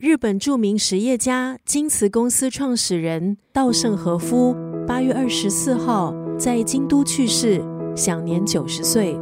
日本著名实业家京瓷公司创始人稻盛和夫八月二十四号在京都去世，享年九十岁。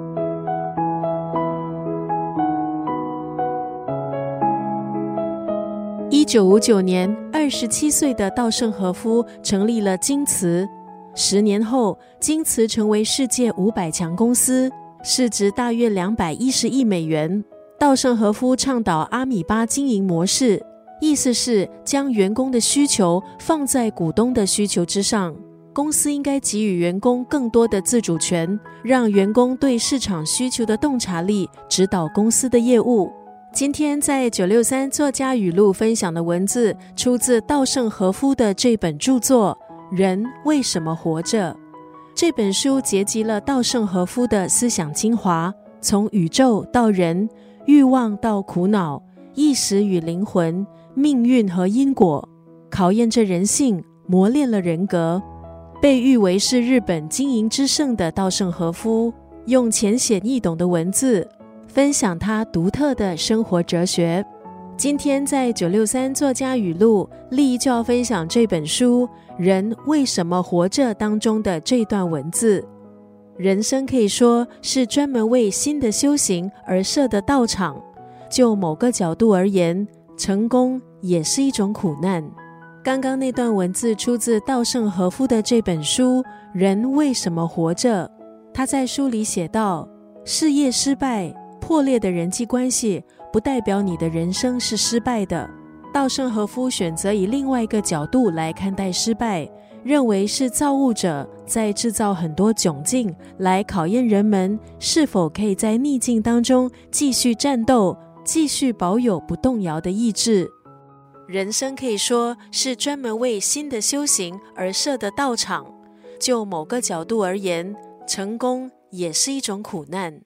一九五九年，二十七岁的稻盛和夫成立了京瓷。十年后，京瓷成为世界五百强公司，市值大约两百一十亿美元。稻盛和夫倡导阿米巴经营模式，意思是将员工的需求放在股东的需求之上。公司应该给予员工更多的自主权，让员工对市场需求的洞察力指导公司的业务。今天在九六三作家语录分享的文字，出自稻盛和夫的这本著作《人为什么活着》。这本书结集了稻盛和夫的思想精华，从宇宙到人。欲望到苦恼，意识与灵魂，命运和因果，考验着人性，磨练了人格。被誉为是日本经营之圣的稻盛和夫，用浅显易懂的文字分享他独特的生活哲学。今天在九六三作家语录，立就要分享这本书《人为什么活着》当中的这段文字。人生可以说是专门为新的修行而设的道场。就某个角度而言，成功也是一种苦难。刚刚那段文字出自稻盛和夫的这本书《人为什么活着》。他在书里写道：“事业失败、破裂的人际关系，不代表你的人生是失败的。”稻盛和夫选择以另外一个角度来看待失败。认为是造物者在制造很多窘境，来考验人们是否可以在逆境当中继续战斗，继续保有不动摇的意志。人生可以说是专门为新的修行而设的道场。就某个角度而言，成功也是一种苦难。